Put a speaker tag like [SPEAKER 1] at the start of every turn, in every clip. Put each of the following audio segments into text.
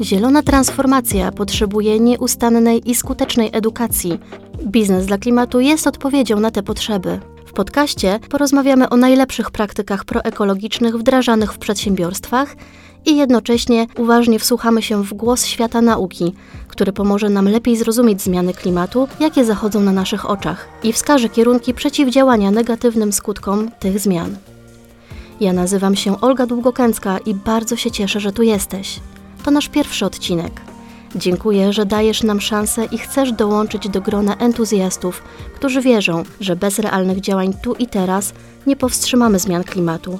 [SPEAKER 1] Zielona transformacja potrzebuje nieustannej i skutecznej edukacji. Biznes dla klimatu jest odpowiedzią na te potrzeby. W podcaście porozmawiamy o najlepszych praktykach proekologicznych wdrażanych w przedsiębiorstwach i jednocześnie uważnie wsłuchamy się w głos świata nauki, który pomoże nam lepiej zrozumieć zmiany klimatu, jakie zachodzą na naszych oczach i wskaże kierunki przeciwdziałania negatywnym skutkom tych zmian. Ja nazywam się Olga Długokęcka i bardzo się cieszę, że tu jesteś. To nasz pierwszy odcinek. Dziękuję, że dajesz nam szansę i chcesz dołączyć do grona entuzjastów, którzy wierzą, że bez realnych działań tu i teraz nie powstrzymamy zmian klimatu,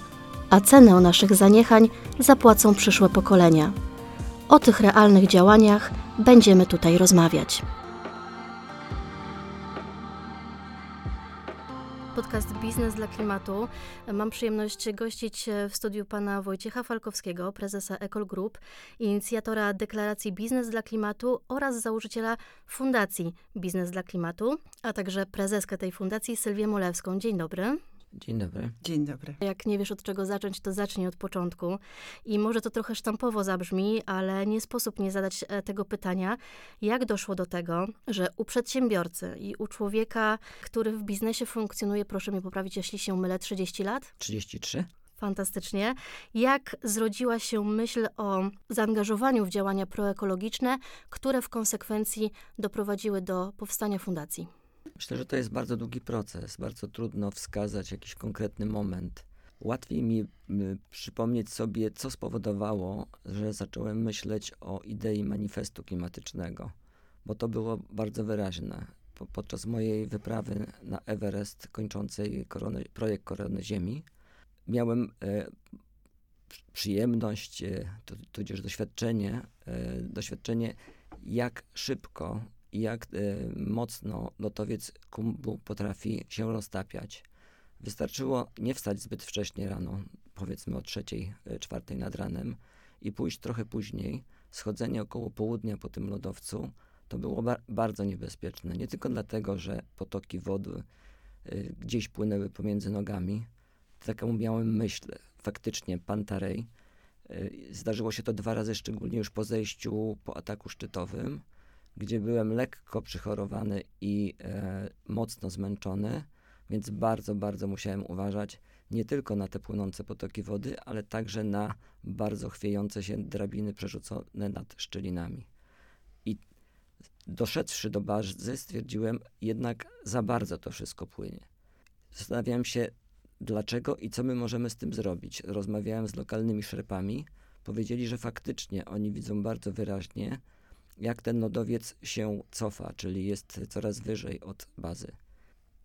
[SPEAKER 1] a cenę naszych zaniechań zapłacą przyszłe pokolenia. O tych realnych działaniach będziemy tutaj rozmawiać. Podcast Biznes dla Klimatu. Mam przyjemność gościć w studiu pana Wojciecha Falkowskiego, prezesa Ecol Group, inicjatora deklaracji Biznes dla Klimatu oraz założyciela Fundacji Biznes dla Klimatu, a także prezeskę tej fundacji Sylwię Molewską. Dzień dobry.
[SPEAKER 2] Dzień dobry.
[SPEAKER 3] Dzień dobry.
[SPEAKER 1] Jak nie wiesz od czego zacząć, to zacznij od początku. I może to trochę sztampowo zabrzmi, ale nie sposób nie zadać e, tego pytania, jak doszło do tego, że u przedsiębiorcy i u człowieka, który w biznesie funkcjonuje, proszę mnie poprawić, jeśli się mylę, 30 lat?
[SPEAKER 2] 33.
[SPEAKER 1] Fantastycznie. Jak zrodziła się myśl o zaangażowaniu w działania proekologiczne, które w konsekwencji doprowadziły do powstania fundacji?
[SPEAKER 2] Myślę, że to jest bardzo długi proces. Bardzo trudno wskazać jakiś konkretny moment. Łatwiej mi przypomnieć sobie, co spowodowało, że zacząłem myśleć o idei manifestu klimatycznego, bo to było bardzo wyraźne. Po, podczas mojej wyprawy na Everest kończącej korony, projekt Korony Ziemi, miałem e, przyjemność, e, tudzież doświadczenie, e, doświadczenie, jak szybko jak y, mocno lotowiec kumbu potrafi się roztapiać. Wystarczyło nie wstać zbyt wcześnie rano, powiedzmy o trzeciej, e, czwartej nad ranem i pójść trochę później. Schodzenie około południa po tym lodowcu to było ba bardzo niebezpieczne. Nie tylko dlatego, że potoki wody y, gdzieś płynęły pomiędzy nogami. Taką miałem myśl. Faktycznie Pantarej. Y, zdarzyło się to dwa razy, szczególnie już po zejściu po ataku szczytowym gdzie byłem lekko przychorowany i e, mocno zmęczony, więc bardzo, bardzo musiałem uważać nie tylko na te płynące potoki wody, ale także na bardzo chwiejące się drabiny przerzucone nad szczelinami. I doszedłszy do bazy, stwierdziłem, jednak za bardzo to wszystko płynie. Zastanawiałem się, dlaczego i co my możemy z tym zrobić. Rozmawiałem z lokalnymi szerpami, powiedzieli, że faktycznie oni widzą bardzo wyraźnie, jak ten lodowiec się cofa, czyli jest coraz wyżej od bazy.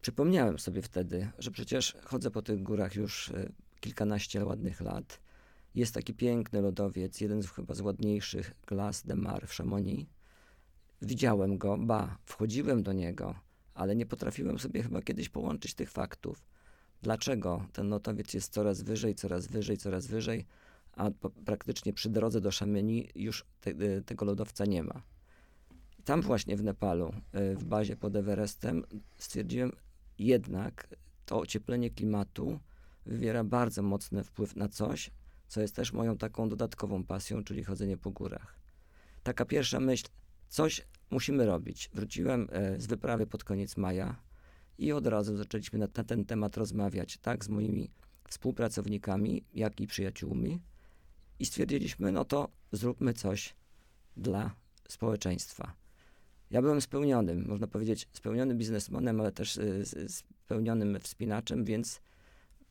[SPEAKER 2] Przypomniałem sobie wtedy, że przecież chodzę po tych górach już e, kilkanaście ładnych lat. Jest taki piękny lodowiec, jeden z chyba z ładniejszych Glace de Mar w Chamonix. Widziałem go, ba, wchodziłem do niego, ale nie potrafiłem sobie chyba kiedyś połączyć tych faktów. Dlaczego ten lodowiec jest coraz wyżej, coraz wyżej, coraz wyżej, a po, praktycznie przy drodze do Szameni już te, e, tego lodowca nie ma. Tam właśnie w Nepalu, e, w bazie pod Everestem, stwierdziłem jednak to ocieplenie klimatu wywiera bardzo mocny wpływ na coś, co jest też moją taką dodatkową pasją, czyli chodzenie po górach. Taka pierwsza myśl, coś musimy robić. Wróciłem e, z wyprawy pod koniec maja i od razu zaczęliśmy na ten temat rozmawiać, tak, z moimi współpracownikami, jak i przyjaciółmi i stwierdziliśmy, no to zróbmy coś dla społeczeństwa. Ja byłem spełnionym, można powiedzieć, spełnionym biznesmenem, ale też y, spełnionym wspinaczem, więc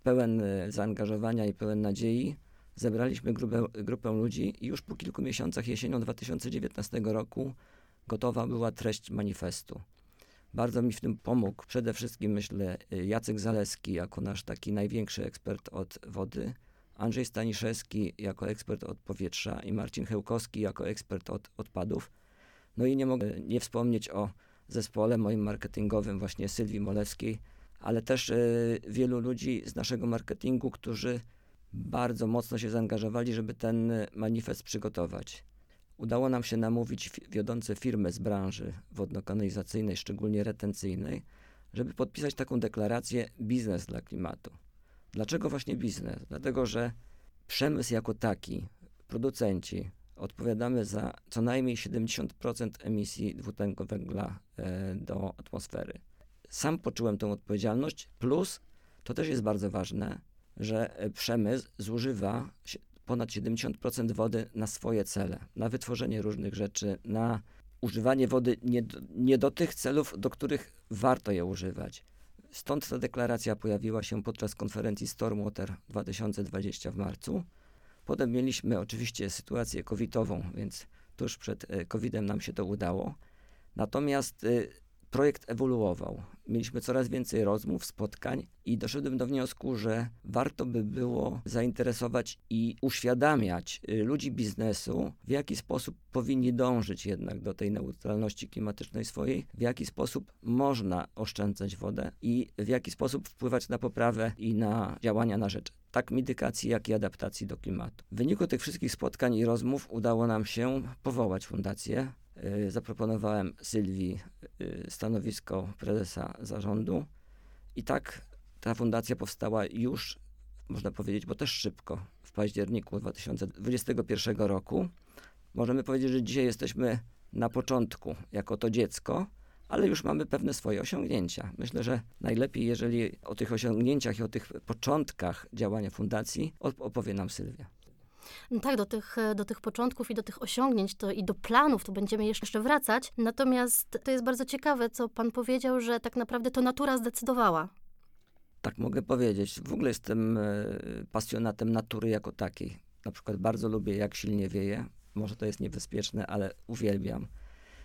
[SPEAKER 2] pełen y, zaangażowania i pełen nadziei zebraliśmy grupę, grupę ludzi i już po kilku miesiącach jesienią 2019 roku gotowa była treść manifestu. Bardzo mi w tym pomógł przede wszystkim, myślę, Jacek Zaleski jako nasz taki największy ekspert od wody, Andrzej Staniszewski jako ekspert od powietrza i Marcin Hełkowski jako ekspert od odpadów. No i nie mogę nie wspomnieć o zespole moim marketingowym, właśnie Sylwii Molewskiej, ale też y, wielu ludzi z naszego marketingu, którzy bardzo mocno się zaangażowali, żeby ten manifest przygotować. Udało nam się namówić wiodące firmy z branży wodno-kanalizacyjnej, szczególnie retencyjnej, żeby podpisać taką deklarację biznes dla klimatu. Dlaczego właśnie biznes? Dlatego, że przemysł jako taki, producenci, odpowiadamy za co najmniej 70% emisji dwutlenku węgla e, do atmosfery. Sam poczułem tę odpowiedzialność, plus to też jest bardzo ważne, że e, przemysł zużywa ponad 70% wody na swoje cele, na wytworzenie różnych rzeczy, na używanie wody nie nie do tych celów, do których warto je używać. Stąd ta deklaracja pojawiła się podczas konferencji Stormwater 2020 w marcu. Potem mieliśmy oczywiście sytuację covidową, więc tuż przed e, covidem nam się to udało. Natomiast y, projekt ewoluował. Mieliśmy coraz więcej rozmów, spotkań i doszedłem do wniosku, że warto by było zainteresować i uświadamiać y, ludzi biznesu, w jaki sposób powinni dążyć jednak do tej neutralności klimatycznej swojej, w jaki sposób można oszczędzać wodę i w jaki sposób wpływać na poprawę i na działania na rzecz tak mitygacji, jak i adaptacji do klimatu. W wyniku tych wszystkich spotkań i rozmów udało nam się powołać fundację zaproponowałem Sylwii y, stanowisko prezesa zarządu i tak ta fundacja powstała już, można powiedzieć, bo też szybko, w październiku 2021 roku. Możemy powiedzieć, że dzisiaj jesteśmy na początku, jako to dziecko, ale już mamy pewne swoje osiągnięcia. Myślę, że najlepiej, jeżeli o tych osiągnięciach i o tych początkach działania fundacji opowie nam Sylwia.
[SPEAKER 1] No tak, do tych, do tych początków i do tych osiągnięć to, i do planów to będziemy jeszcze wracać. Natomiast to jest bardzo ciekawe, co pan powiedział, że tak naprawdę to natura zdecydowała.
[SPEAKER 2] Tak mogę powiedzieć. W ogóle jestem e, pasjonatem natury jako takiej. Na przykład bardzo lubię, jak silnie wieje. Może to jest niebezpieczne, ale uwielbiam.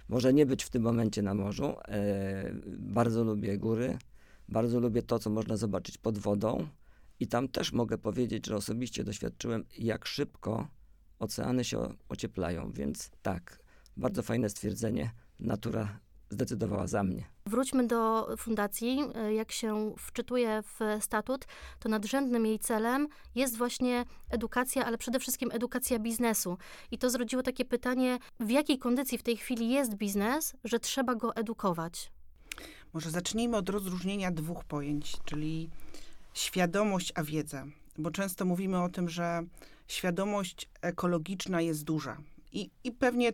[SPEAKER 2] Może nie być w tym momencie na morzu. E, bardzo lubię góry. Bardzo lubię to, co można zobaczyć pod wodą. I tam też mogę powiedzieć, że osobiście doświadczyłem, jak szybko oceany się ocieplają. Więc tak, bardzo fajne stwierdzenie. Natura zdecydowała za mnie.
[SPEAKER 1] Wróćmy do fundacji. Jak się wczytuje w statut, to nadrzędnym jej celem jest właśnie edukacja, ale przede wszystkim edukacja biznesu. I to zrodziło takie pytanie, w jakiej kondycji w tej chwili jest biznes, że trzeba go edukować?
[SPEAKER 3] Może zacznijmy od rozróżnienia dwóch pojęć, czyli świadomość a wiedza. Bo często mówimy o tym, że świadomość ekologiczna jest duża. I, i pewnie e,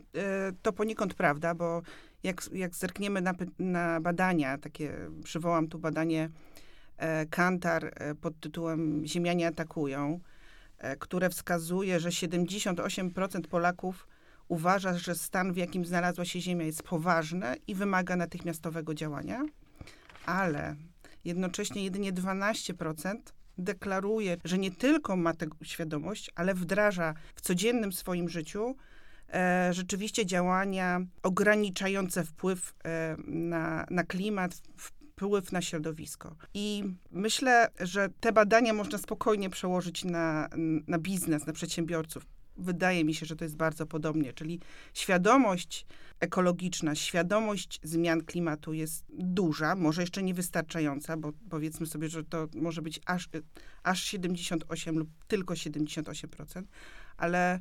[SPEAKER 3] to poniekąd prawda, bo jak, jak zerkniemy na, na badania, takie przywołam tu badanie e, Kantar e, pod tytułem Ziemianie atakują, które wskazuje, że 78% Polaków uważa, że stan, w jakim znalazła się Ziemia, jest poważny i wymaga natychmiastowego działania, ale Jednocześnie jedynie 12% deklaruje, że nie tylko ma tę świadomość, ale wdraża w codziennym swoim życiu e, rzeczywiście działania ograniczające wpływ e, na, na klimat, wpływ na środowisko. I myślę, że te badania można spokojnie przełożyć na, na biznes, na przedsiębiorców wydaje mi się, że to jest bardzo podobnie, czyli świadomość ekologiczna, świadomość zmian klimatu jest duża, może jeszcze niewystarczająca, bo powiedzmy sobie, że to może być aż, aż 78 lub tylko 78%, ale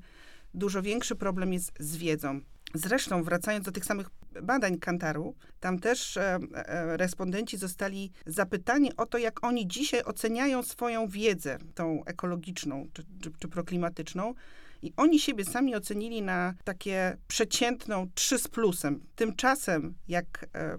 [SPEAKER 3] dużo większy problem jest z wiedzą. Zresztą, wracając do tych samych badań Kantaru, tam też e, e, respondenci zostali zapytani o to, jak oni dzisiaj oceniają swoją wiedzę, tą ekologiczną czy, czy, czy proklimatyczną, i oni siebie sami ocenili na takie przeciętną 3 z plusem. Tymczasem, jak e,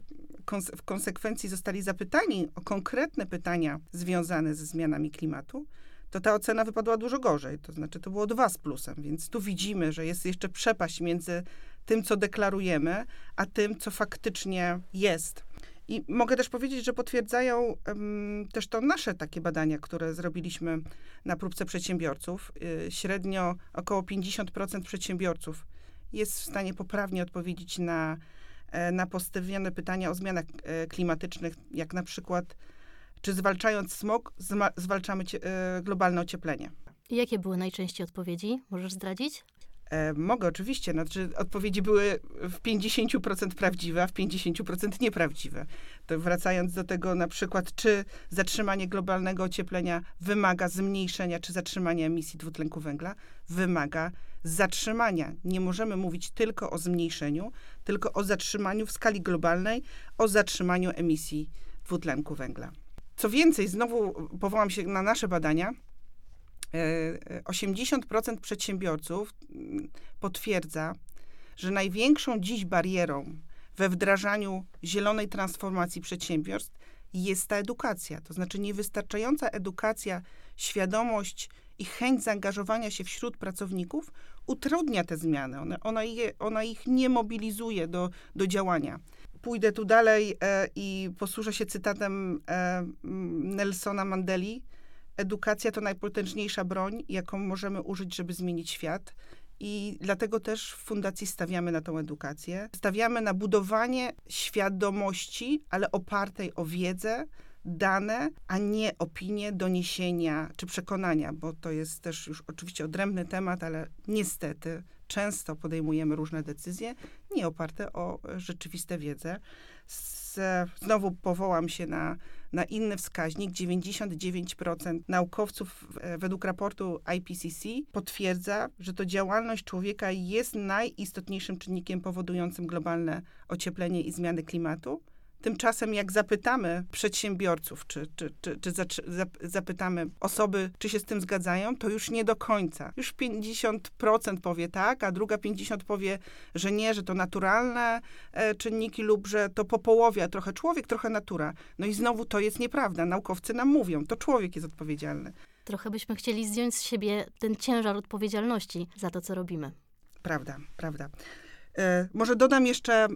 [SPEAKER 3] w konsekwencji zostali zapytani o konkretne pytania związane ze zmianami klimatu, to ta ocena wypadła dużo gorzej. To znaczy, to było 2 z plusem. Więc tu widzimy, że jest jeszcze przepaść między tym, co deklarujemy, a tym, co faktycznie jest. I mogę też powiedzieć, że potwierdzają um, też to nasze takie badania, które zrobiliśmy na próbce przedsiębiorców. Y, średnio około 50% przedsiębiorców jest w stanie poprawnie odpowiedzieć na, e, na postawione pytania o zmianach e, klimatycznych, jak na przykład, czy zwalczając smog, zwalczamy e, globalne ocieplenie.
[SPEAKER 1] Jakie były najczęściej odpowiedzi? Możesz zdradzić?
[SPEAKER 3] E, mogę oczywiście, znaczy odpowiedzi były w 50% prawdziwe, a w 50% nieprawdziwe. To wracając do tego na przykład, czy zatrzymanie globalnego ocieplenia wymaga zmniejszenia, czy zatrzymania emisji dwutlenku węgla, wymaga zatrzymania. Nie możemy mówić tylko o zmniejszeniu, tylko o zatrzymaniu w skali globalnej, o zatrzymaniu emisji dwutlenku węgla. Co więcej, znowu powołam się na nasze badania, 80% przedsiębiorców mm, potwierdza, że największą dziś barierą we wdrażaniu zielonej transformacji przedsiębiorstw jest ta edukacja. To znaczy niewystarczająca edukacja, świadomość i chęć zaangażowania się wśród pracowników utrudnia te zmiany. Ona, ona, je, ona ich nie mobilizuje do, do działania. Pójdę tu dalej e, i posłużę się cytatem e, Nelsona Mandeli. Edukacja to najpotężniejsza broń, jaką możemy użyć, żeby zmienić świat. I dlatego też w fundacji stawiamy na tą edukację. Stawiamy na budowanie świadomości, ale opartej o wiedzę, dane, a nie opinie, doniesienia czy przekonania, bo to jest też już oczywiście odrębny temat, ale niestety często podejmujemy różne decyzje nie oparte o rzeczywiste wiedzę. Z, znowu powołam się na, na inny wskaźnik. 99% naukowców według raportu IPCC potwierdza, że to działalność człowieka jest najistotniejszym czynnikiem powodującym globalne ocieplenie i zmiany klimatu. Tymczasem, jak zapytamy przedsiębiorców, czy, czy, czy, czy zapytamy osoby, czy się z tym zgadzają, to już nie do końca. Już 50% powie tak, a druga 50% powie, że nie, że to naturalne e, czynniki lub że to po połowie, trochę człowiek, trochę natura. No i znowu to jest nieprawda. Naukowcy nam mówią, to człowiek jest odpowiedzialny.
[SPEAKER 1] Trochę byśmy chcieli zdjąć z siebie ten ciężar odpowiedzialności za to, co robimy.
[SPEAKER 3] Prawda, prawda. E, może dodam jeszcze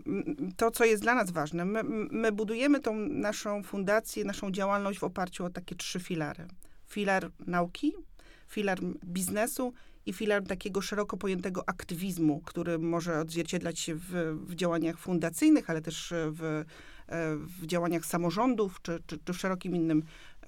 [SPEAKER 3] to, co jest dla nas ważne. My, my, budujemy tą naszą fundację, naszą działalność w oparciu o takie trzy filary. Filar nauki, filar biznesu i filar takiego szeroko pojętego aktywizmu, który może odzwierciedlać się w, w działaniach fundacyjnych, ale też w, e, w działaniach samorządów, czy, czy, czy w szerokim innym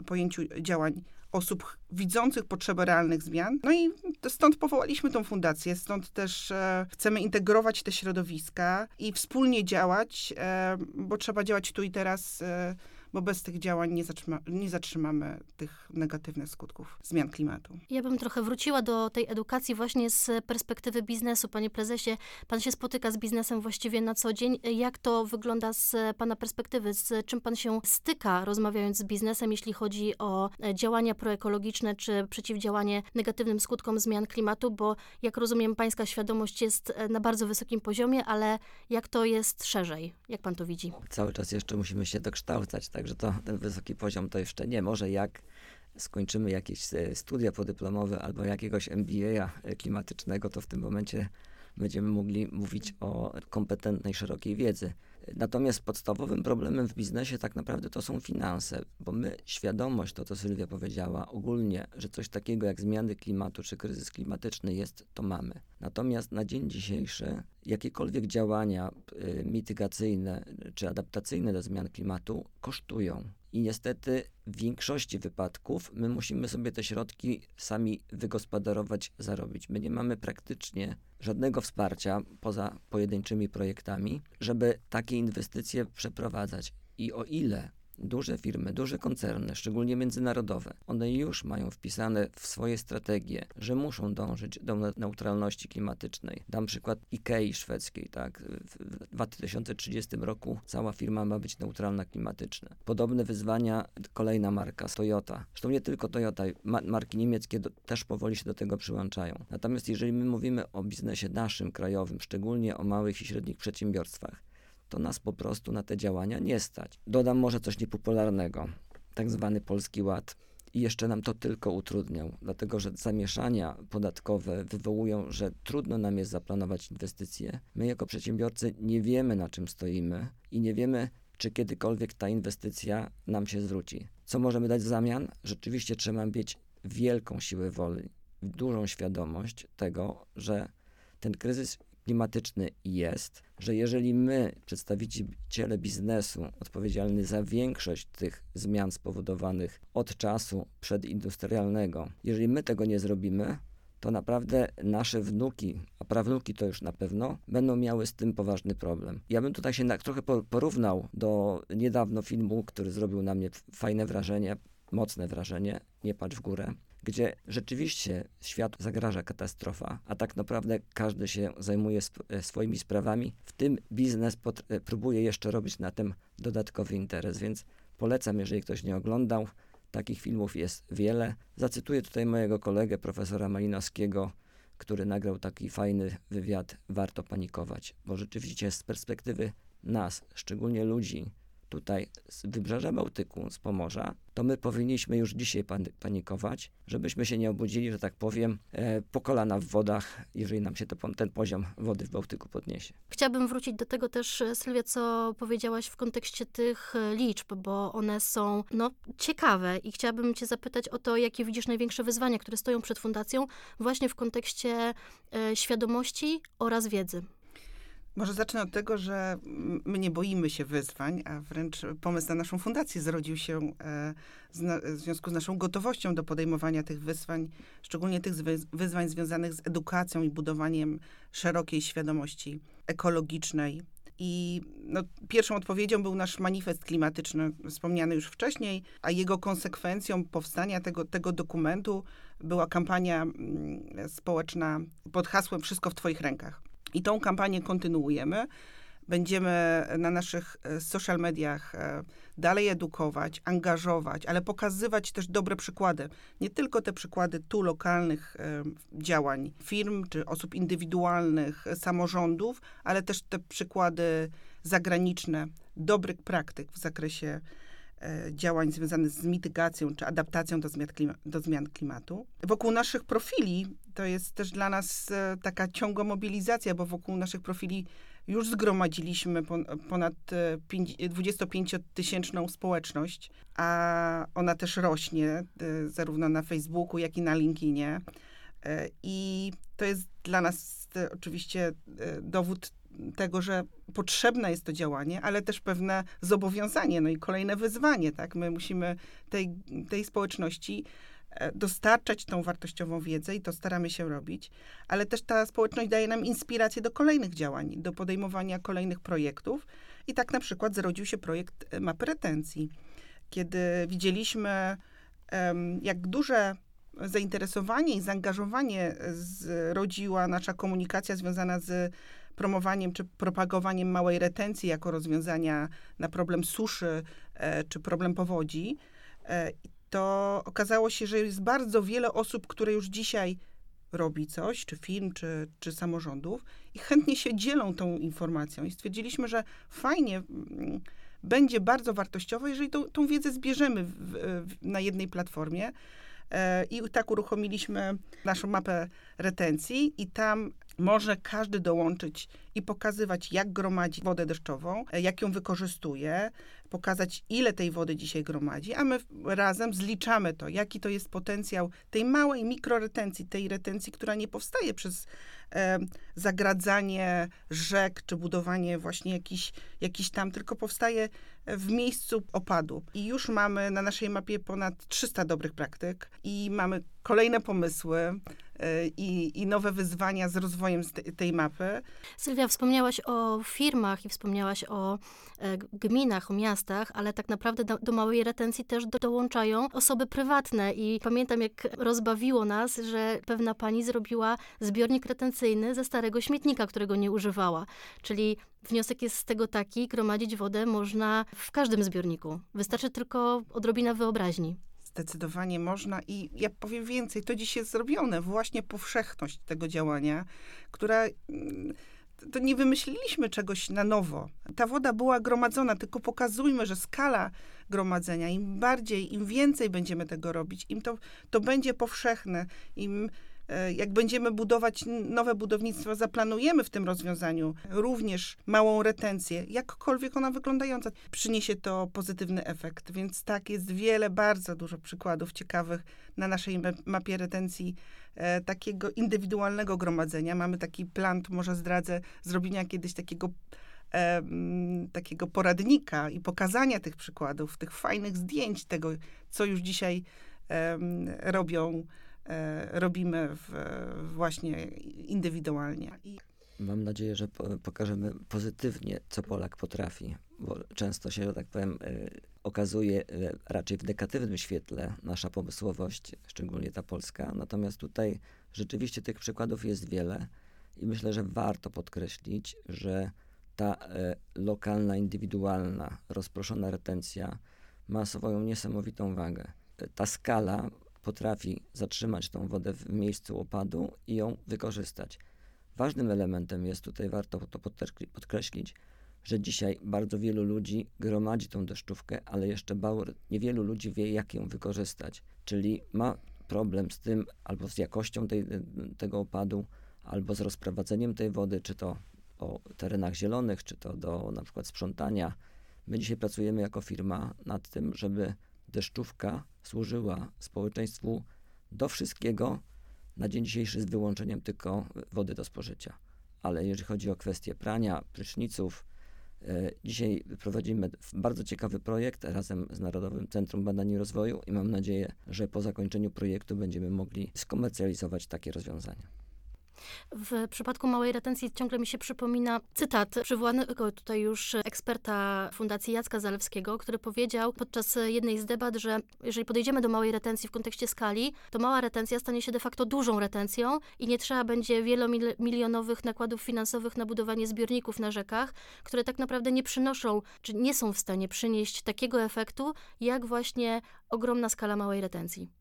[SPEAKER 3] pojęciu działań osób widzących potrzebę realnych zmian. No i stąd powołaliśmy tą fundację, stąd też e, chcemy integrować te środowiska i wspólnie działać, e, bo trzeba działać tu i teraz. E, bo bez tych działań nie, zatrzyma, nie zatrzymamy tych negatywnych skutków zmian klimatu.
[SPEAKER 1] Ja bym trochę wróciła do tej edukacji właśnie z perspektywy biznesu. Panie prezesie, pan się spotyka z biznesem właściwie na co dzień. Jak to wygląda z pana perspektywy? Z czym pan się styka, rozmawiając z biznesem, jeśli chodzi o działania proekologiczne czy przeciwdziałanie negatywnym skutkom zmian klimatu? Bo jak rozumiem, pańska świadomość jest na bardzo wysokim poziomie, ale jak to jest szerzej? Jak pan to widzi?
[SPEAKER 2] Cały czas jeszcze musimy się dokształcać, tak? Także to ten wysoki poziom to jeszcze nie. Może jak skończymy jakieś e, studia podyplomowe albo jakiegoś MBA e, klimatycznego, to w tym momencie będziemy mogli mówić o kompetentnej, szerokiej wiedzy. Natomiast podstawowym problemem w biznesie tak naprawdę to są finanse, bo my świadomość, to co Sylwia powiedziała, ogólnie, że coś takiego jak zmiany klimatu czy kryzys klimatyczny jest, to mamy. Natomiast na dzień dzisiejszy jakiekolwiek działania y, mitygacyjne czy adaptacyjne do zmian klimatu kosztują. I niestety w większości wypadków my musimy sobie te środki sami wygospodarować, zarobić. My nie mamy praktycznie żadnego wsparcia poza pojedynczymi projektami, żeby takie inwestycje przeprowadzać. I o ile duże firmy, duże koncerny, szczególnie międzynarodowe, one już mają wpisane w swoje strategie, że muszą dążyć do neutralności klimatycznej. Dam przykład IKEA szwedzkiej, tak? W 2030 roku cała firma ma być neutralna klimatycznie. Podobne wyzwania kolejna marka, Toyota. Zresztą nie tylko Toyota, ma marki niemieckie do, też powoli się do tego przyłączają. Natomiast jeżeli my mówimy o biznesie naszym, krajowym, szczególnie o małych i średnich przedsiębiorstwach, to nas po prostu na te działania nie stać. Dodam może coś niepopularnego, tak zwany Polski Ład. I jeszcze nam to tylko utrudniał, dlatego że zamieszania podatkowe wywołują, że trudno nam jest zaplanować inwestycje. My jako przedsiębiorcy nie wiemy, na czym stoimy i nie wiemy, czy kiedykolwiek ta inwestycja nam się zwróci. Co możemy dać w zamian? Rzeczywiście trzeba mieć wielką siłę woli, dużą świadomość tego, że ten kryzys klimatyczny jest, że jeżeli my, przedstawiciele biznesu, odpowiedzialni za większość tych zmian spowodowanych od czasu przedindustrialnego, jeżeli my tego nie zrobimy, to naprawdę nasze wnuki, a prawnuki to już na pewno, będą miały z tym poważny problem. Ja bym tutaj się na, trochę porównał do niedawno filmu, który zrobił na mnie fajne wrażenie, mocne wrażenie, Nie patrz w górę, gdzie rzeczywiście światu zagraża katastrofa, a tak naprawdę każdy się zajmuje sp e, swoimi sprawami, w tym biznes e, próbuje jeszcze robić na tym dodatkowy interes, więc polecam, jeżeli ktoś nie oglądał, Takich filmów jest wiele. Zacytuję tutaj mojego kolegę, profesora Malinowskiego, który nagrał taki fajny wywiad Warto panikować, bo rzeczywiście z perspektywy nas, szczególnie ludzi tutaj z Wybrzeża Bałtyku, z Pomorza, to my powinniśmy już dzisiaj pan panikować, żebyśmy się nie obudzili, że tak powiem, e, po kolana w wodach, jeżeli nam się to, ten poziom wody w Bałtyku podniesie.
[SPEAKER 1] Chciałabym wrócić do tego też, e, Sylwia, co powiedziałaś w kontekście tych e, liczb, bo one są no, ciekawe i chciałabym cię zapytać o to, jakie widzisz największe wyzwania, które stoją przed fundacją właśnie w kontekście świadomości oraz wiedzy.
[SPEAKER 3] Może zacznę od tego, że my nie boimy się wyzwań, a wręcz pomysł na naszą fundację zrodził się e, w związku z naszą gotowością do podejmowania tych wyzwań, szczególnie tych wyzwań związanych z edukacją i budowaniem szerokiej świadomości ekologicznej. I no, pierwszą odpowiedzią był nasz manifest klimatyczny, wspomniany już wcześniej, a jego konsekwencją powstania tego, tego dokumentu była kampania mm, społeczna pod hasłem Wszystko w Twoich rękach. I tą kampanię kontynuujemy. Będziemy na naszych e, social mediach e, dalej edukować, angażować, ale pokazywać też dobre przykłady. Nie tylko te przykłady tu lokalnych e, działań firm czy osób indywidualnych, samorządów, ale też te przykłady zagraniczne, dobrych praktyk w zakresie działań związanych z mitygacją czy adaptacją do zmian, do zmian, klimatu. Wokół naszych profili to jest też dla nas e, taka ciągła mobilizacja, bo wokół naszych profili już zgromadziliśmy ponad 25-tysięczną e, społeczność, a ona też rośnie e, zarówno na Facebooku, jak i na LinkedInie. I to jest dla nas oczywiście dowód tego, że potrzebne jest to działanie, ale też pewne zobowiązanie, no i kolejne wyzwanie, tak? My musimy tej, tej społeczności E, dostarczać tą wartościową wiedzę i to staramy się robić, ale też ta społeczność daje nam inspirację do kolejnych działań, do podejmowania kolejnych projektów. I tak na przykład zrodził się projekt e, mapy retencji, kiedy widzieliśmy, jak duże zainteresowanie i zaangażowanie zrodziła nasza komunikacja związana z promowaniem czy propagowaniem małej retencji jako rozwiązania na problem suszy e, czy problem powodzi to okazało się, że jest bardzo wiele osób, które już dzisiaj robi coś, czy firm, czy, czy samorządów i chętnie się dzielą tą informacją. I stwierdziliśmy, że fajnie mm, będzie bardzo wartościowe, jeżeli tą, tą wiedzę zbierzemy w, w, na jednej platformie. E, I tak uruchomiliśmy naszą mapę retencji i tam może każdy dołączyć i pokazywać, jak gromadzi wodę deszczową, e, jak ją wykorzystuje, pokazać, ile tej wody dzisiaj gromadzi, a my razem zliczamy to, jaki to jest potencjał tej małej mikroretencji, tej retencji, która nie powstaje przez e, zagradzanie rzek, czy budowanie właśnie jakiś, jakiś tam, tylko powstaje w miejscu opadu. I już mamy na naszej mapie ponad 300 dobrych praktyk i mamy kolejne pomysły i, i nowe wyzwania z rozwojem tej mapy.
[SPEAKER 1] Sylwia, wspomniałaś o firmach i wspomniałaś o e, gminach, o miastach, ale tak naprawdę do, do małej retencji też do, dołączają osoby prywatne i pamiętam, jak rozbawiło nas, że pewna pani zrobiła zbiornik retencyjny ze starego śmietnika, którego nie używała. Czyli Wniosek jest z tego taki, gromadzić wodę można w każdym zbiorniku. Wystarczy tylko odrobina wyobraźni.
[SPEAKER 3] Zdecydowanie można i ja powiem więcej, to dziś jest zrobione, właśnie powszechność tego działania, która mm, to nie wymyśliliśmy czegoś na nowo. Ta woda była gromadzona, tylko pokazujmy, że skala gromadzenia, im bardziej, im więcej będziemy tego robić, im to, to będzie powszechne, im jak będziemy budować nowe budownictwo, zaplanujemy w tym rozwiązaniu również małą retencję, jakkolwiek ona wyglądająca, przyniesie to pozytywny efekt. Więc tak, jest wiele, bardzo dużo przykładów ciekawych na naszej mapie retencji e, takiego indywidualnego gromadzenia. Mamy taki plan, to może zdradzę, zrobienia kiedyś takiego e, takiego poradnika i pokazania tych przykładów, tych fajnych zdjęć tego, co już dzisiaj robią E, robimy w, właśnie indywidualnie.
[SPEAKER 2] Mam nadzieję, że pokażemy pozytywnie, co Polak potrafi, bo często się, że tak powiem, e, okazuje e, raczej w negatywnym świetle nasza pomysłowość, szczególnie ta polska. Natomiast tutaj rzeczywiście tych przykładów jest wiele i myślę, że warto podkreślić, że ta lokalna, indywidualna, rozproszona retencja ma swoją niesamowitą wagę ta skala potrafi zatrzymać tą wodę w miejscu opadu i ją wykorzystać. Ważnym elementem jest tutaj, warto to podkreślić, że dzisiaj bardzo wielu ludzi gromadzi tą deszczówkę, ale jeszcze niewielu ludzi wie, jak ją wykorzystać. Czyli ma problem z tym, albo z jakością tej, tego opadu, albo z rozprowadzeniem tej wody, czy to o terenach zielonych, czy to do na przykład sprzątania. My dzisiaj pracujemy jako firma nad tym, żeby deszczówka służyła społeczeństwu do wszystkiego, na dzień dzisiejszy z wyłączeniem tylko wody do spożycia. Ale jeżeli chodzi o kwestie prania, pryszniców, e, Dzisiaj prowadzimy bardzo ciekawy projekt razem z Narodowym Centrum Badań i Rozwoju i mam nadzieję, że po zakończeniu projektu będziemy mogli skomercjalizować takie rozwiązania.
[SPEAKER 1] W przypadku małej retencji ciągle mi się przypomina cytat przywołanego tutaj już eksperta Fundacji Jacka Zalewskiego, który powiedział podczas jednej z debat, że jeżeli podejdziemy do małej retencji w kontekście skali, to mała retencja stanie się de facto dużą retencją i nie trzeba będzie wielomilionowych nakładów finansowych na budowanie zbiorników na rzekach, które tak naprawdę nie przynoszą, czy nie są w stanie przynieść takiego efektu, jak właśnie ogromna skala małej retencji.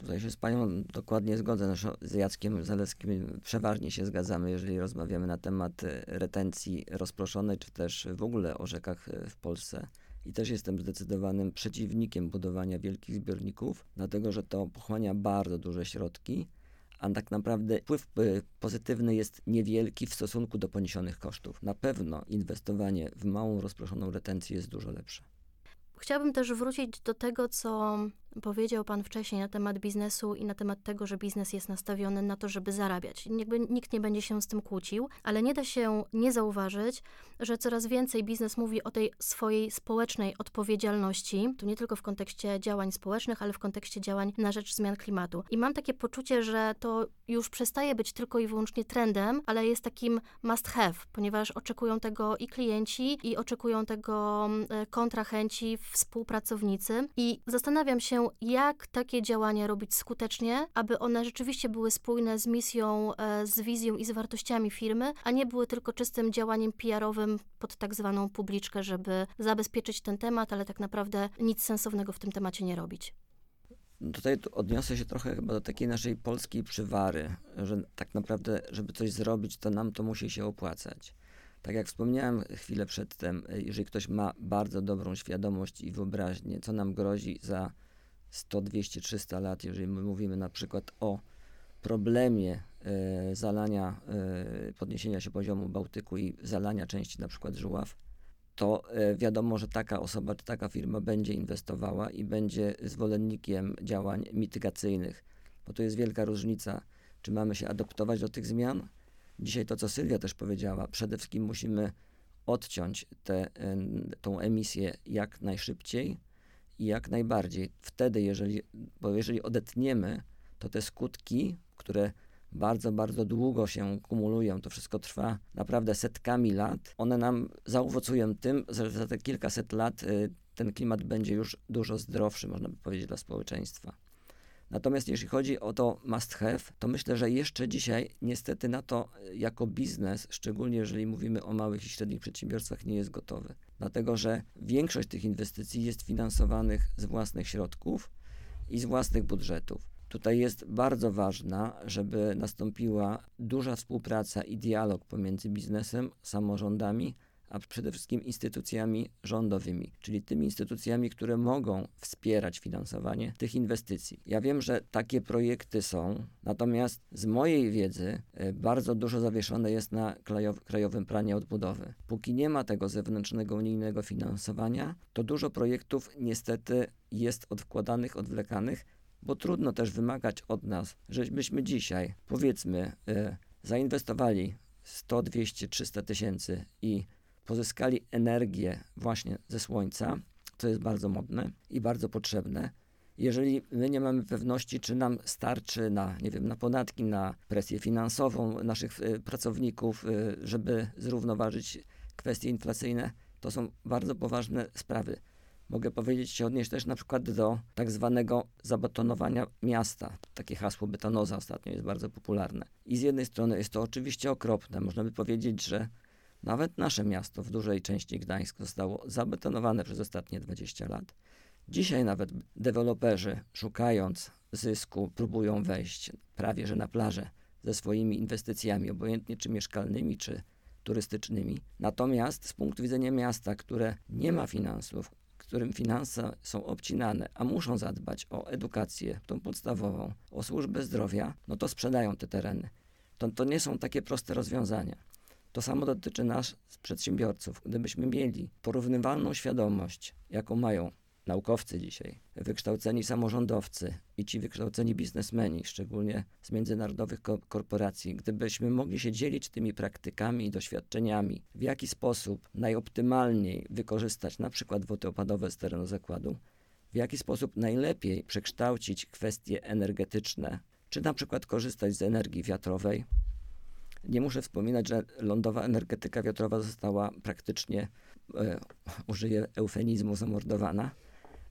[SPEAKER 2] Tutaj się z Panią dokładnie zgodzę. z Jackiem Zalewskim przeważnie się zgadzamy, jeżeli rozmawiamy na temat e, retencji rozproszonej, czy też w ogóle o rzekach e, w Polsce. I też jestem zdecydowanym przeciwnikiem budowania wielkich zbiorników, dlatego że to pochłania bardzo duże środki, a tak naprawdę wpływ e, pozytywny jest niewielki w stosunku do poniesionych kosztów. Na pewno inwestowanie w małą rozproszoną retencję jest dużo lepsze.
[SPEAKER 1] Chciałabym też wrócić do tego, co powiedział Pan wcześniej na temat biznesu i na temat tego, że biznes jest nastawiony na to, żeby zarabiać. Nikt nie będzie się z tym kłócił, ale nie da się nie zauważyć, że coraz więcej biznes mówi o tej swojej społecznej odpowiedzialności, tu nie tylko w kontekście działań społecznych, ale w kontekście działań na rzecz zmian klimatu. I mam takie poczucie, że to już przestaje być tylko i wyłącznie trendem, ale jest takim must have, ponieważ oczekują tego i klienci, i oczekują tego mm, e, kontrahenci, współpracownicy. I zastanawiam się, jak takie działania robić skutecznie, aby one rzeczywiście były spójne z misją, e, z wizją i z wartościami firmy, a nie były tylko czystym działaniem PR-owym pod tak zwaną publiczkę, żeby zabezpieczyć ten temat, ale tak naprawdę nic sensownego w tym temacie nie robić.
[SPEAKER 2] Tutaj odniosę się trochę chyba do takiej naszej polskiej przywary, że tak naprawdę, żeby coś zrobić, to nam to musi się opłacać. Tak jak wspomniałem chwilę przedtem, jeżeli ktoś ma bardzo dobrą świadomość i wyobraźnię, co nam grozi za 100, 200, 300 lat, jeżeli my mówimy na przykład o problemie e, zalania, e, podniesienia się poziomu Bałtyku i zalania części na przykład żuław, to e, wiadomo, że taka osoba czy taka firma będzie inwestowała i będzie zwolennikiem działań mitygacyjnych, bo to jest wielka różnica, czy mamy się adaptować do tych zmian. Dzisiaj to, co Sylwia też powiedziała, przede wszystkim musimy odciąć tę emisję jak najszybciej, i jak najbardziej. Wtedy, jeżeli, bo jeżeli odetniemy, to te skutki, które bardzo, bardzo długo się kumulują, to wszystko trwa naprawdę setkami lat, one nam zaowocują tym, że za te kilkaset lat y, ten klimat będzie już dużo zdrowszy, można by powiedzieć, dla społeczeństwa. Natomiast jeśli chodzi o to must have, to myślę, że jeszcze dzisiaj niestety na to y, jako biznes, szczególnie jeżeli mówimy o małych i średnich przedsiębiorstwach, nie jest gotowy. Dlatego, że większość tych inwestycji jest finansowanych z własnych środków i z własnych budżetów. Tutaj jest bardzo ważna, żeby nastąpiła duża współpraca i dialog pomiędzy biznesem, samorządami, a przede wszystkim instytucjami rządowymi, czyli tymi instytucjami, które mogą wspierać finansowanie tych inwestycji. Ja wiem, że takie projekty są, natomiast z mojej wiedzy e, bardzo dużo zawieszone jest na krajowym planie odbudowy. Póki nie ma tego zewnętrznego unijnego finansowania, to dużo projektów niestety jest odkładanych, odwlekanych, bo trudno też wymagać od nas, żebyśmy dzisiaj, powiedzmy, e, zainwestowali 100, 200, 300 tysięcy i pozyskali energię właśnie ze słońca, co jest bardzo modne i bardzo potrzebne. Jeżeli my nie mamy pewności, czy nam starczy na, nie wiem, na podatki, na presję finansową naszych y, pracowników, y, żeby zrównoważyć kwestie inflacyjne, to są bardzo poważne sprawy. Mogę powiedzieć, się odnieść też na przykład do tak zwanego zabetonowania miasta. Takie hasło betonoza ostatnio jest bardzo popularne. I z jednej strony jest to oczywiście okropne. Można by powiedzieć, że nawet nasze miasto, w dużej części Gdańsk, zostało zabetonowane przez ostatnie 20 lat. Dzisiaj nawet deweloperzy, szukając zysku, próbują wejść prawie że na plażę ze swoimi inwestycjami, obojętnie czy mieszkalnymi, czy turystycznymi. Natomiast z punktu widzenia miasta, które nie ma finansów, którym finanse są obcinane, a muszą zadbać o edukację, tą podstawową, o służbę zdrowia, no to sprzedają te tereny. To, to nie są takie proste rozwiązania. To samo dotyczy nas, przedsiębiorców. Gdybyśmy mieli porównywalną świadomość, jaką mają naukowcy dzisiaj, wykształceni samorządowcy i ci wykształceni biznesmeni, szczególnie z międzynarodowych ko korporacji, gdybyśmy mogli się dzielić tymi praktykami i doświadczeniami, w jaki sposób najoptymalniej wykorzystać na przykład wody opadowe z terenu zakładu, w jaki sposób najlepiej przekształcić kwestie energetyczne, czy na przykład korzystać z energii wiatrowej. Nie muszę wspominać, że lądowa energetyka wiatrowa została praktycznie, e, użyję eufemizmu, zamordowana